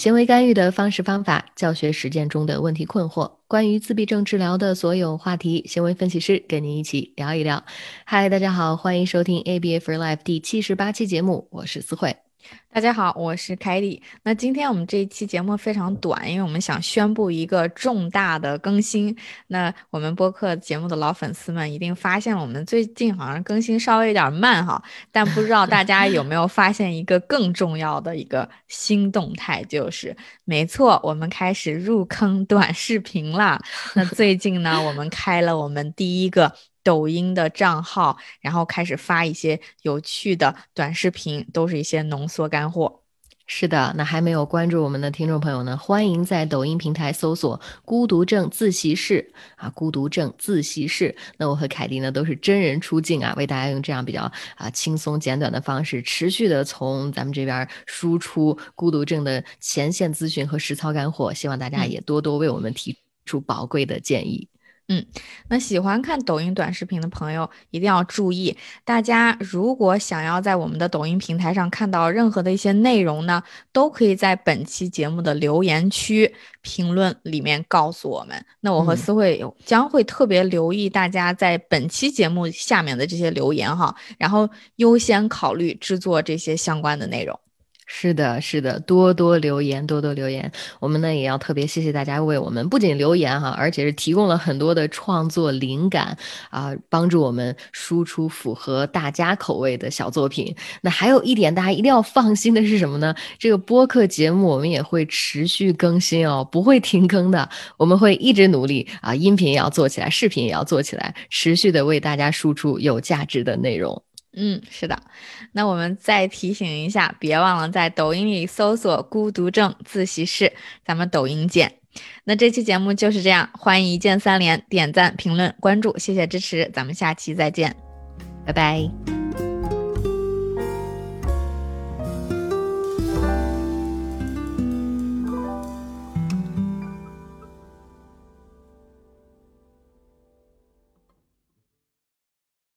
行为干预的方式方法、教学实践中的问题困惑，关于自闭症治疗的所有话题，行为分析师跟您一起聊一聊。嗨，大家好，欢迎收听 ABA for Life 第七十八期节目，我是思慧。大家好，我是凯莉。那今天我们这一期节目非常短，因为我们想宣布一个重大的更新。那我们播客节目的老粉丝们一定发现了，我们最近好像更新稍微有点慢哈。但不知道大家有没有发现一个更重要的一个新动态，就是没错，我们开始入坑短视频了。那最近呢，我们开了我们第一个。抖音的账号，然后开始发一些有趣的短视频，都是一些浓缩干货。是的，那还没有关注我们的听众朋友呢，欢迎在抖音平台搜索“孤独症自习室”啊，“孤独症自习室”。那我和凯迪呢都是真人出镜啊，为大家用这样比较啊轻松简短的方式，持续的从咱们这边输出孤独症的前线资讯和实操干货，希望大家也多多为我们提出宝贵的建议。嗯，那喜欢看抖音短视频的朋友一定要注意，大家如果想要在我们的抖音平台上看到任何的一些内容呢，都可以在本期节目的留言区评论里面告诉我们。那我和思慧将会特别留意大家在本期节目下面的这些留言哈，然后优先考虑制作这些相关的内容。是的，是的，多多留言，多多留言。我们呢也要特别谢谢大家为我们不仅留言哈，而且是提供了很多的创作灵感啊，帮助我们输出符合大家口味的小作品。那还有一点大家一定要放心的是什么呢？这个播客节目我们也会持续更新哦，不会停更的。我们会一直努力啊，音频也要做起来，视频也要做起来，持续的为大家输出有价值的内容。嗯，是的，那我们再提醒一下，别忘了在抖音里搜索“孤独症自习室”，咱们抖音见。那这期节目就是这样，欢迎一键三连，点赞、评论、关注，谢谢支持，咱们下期再见，拜拜。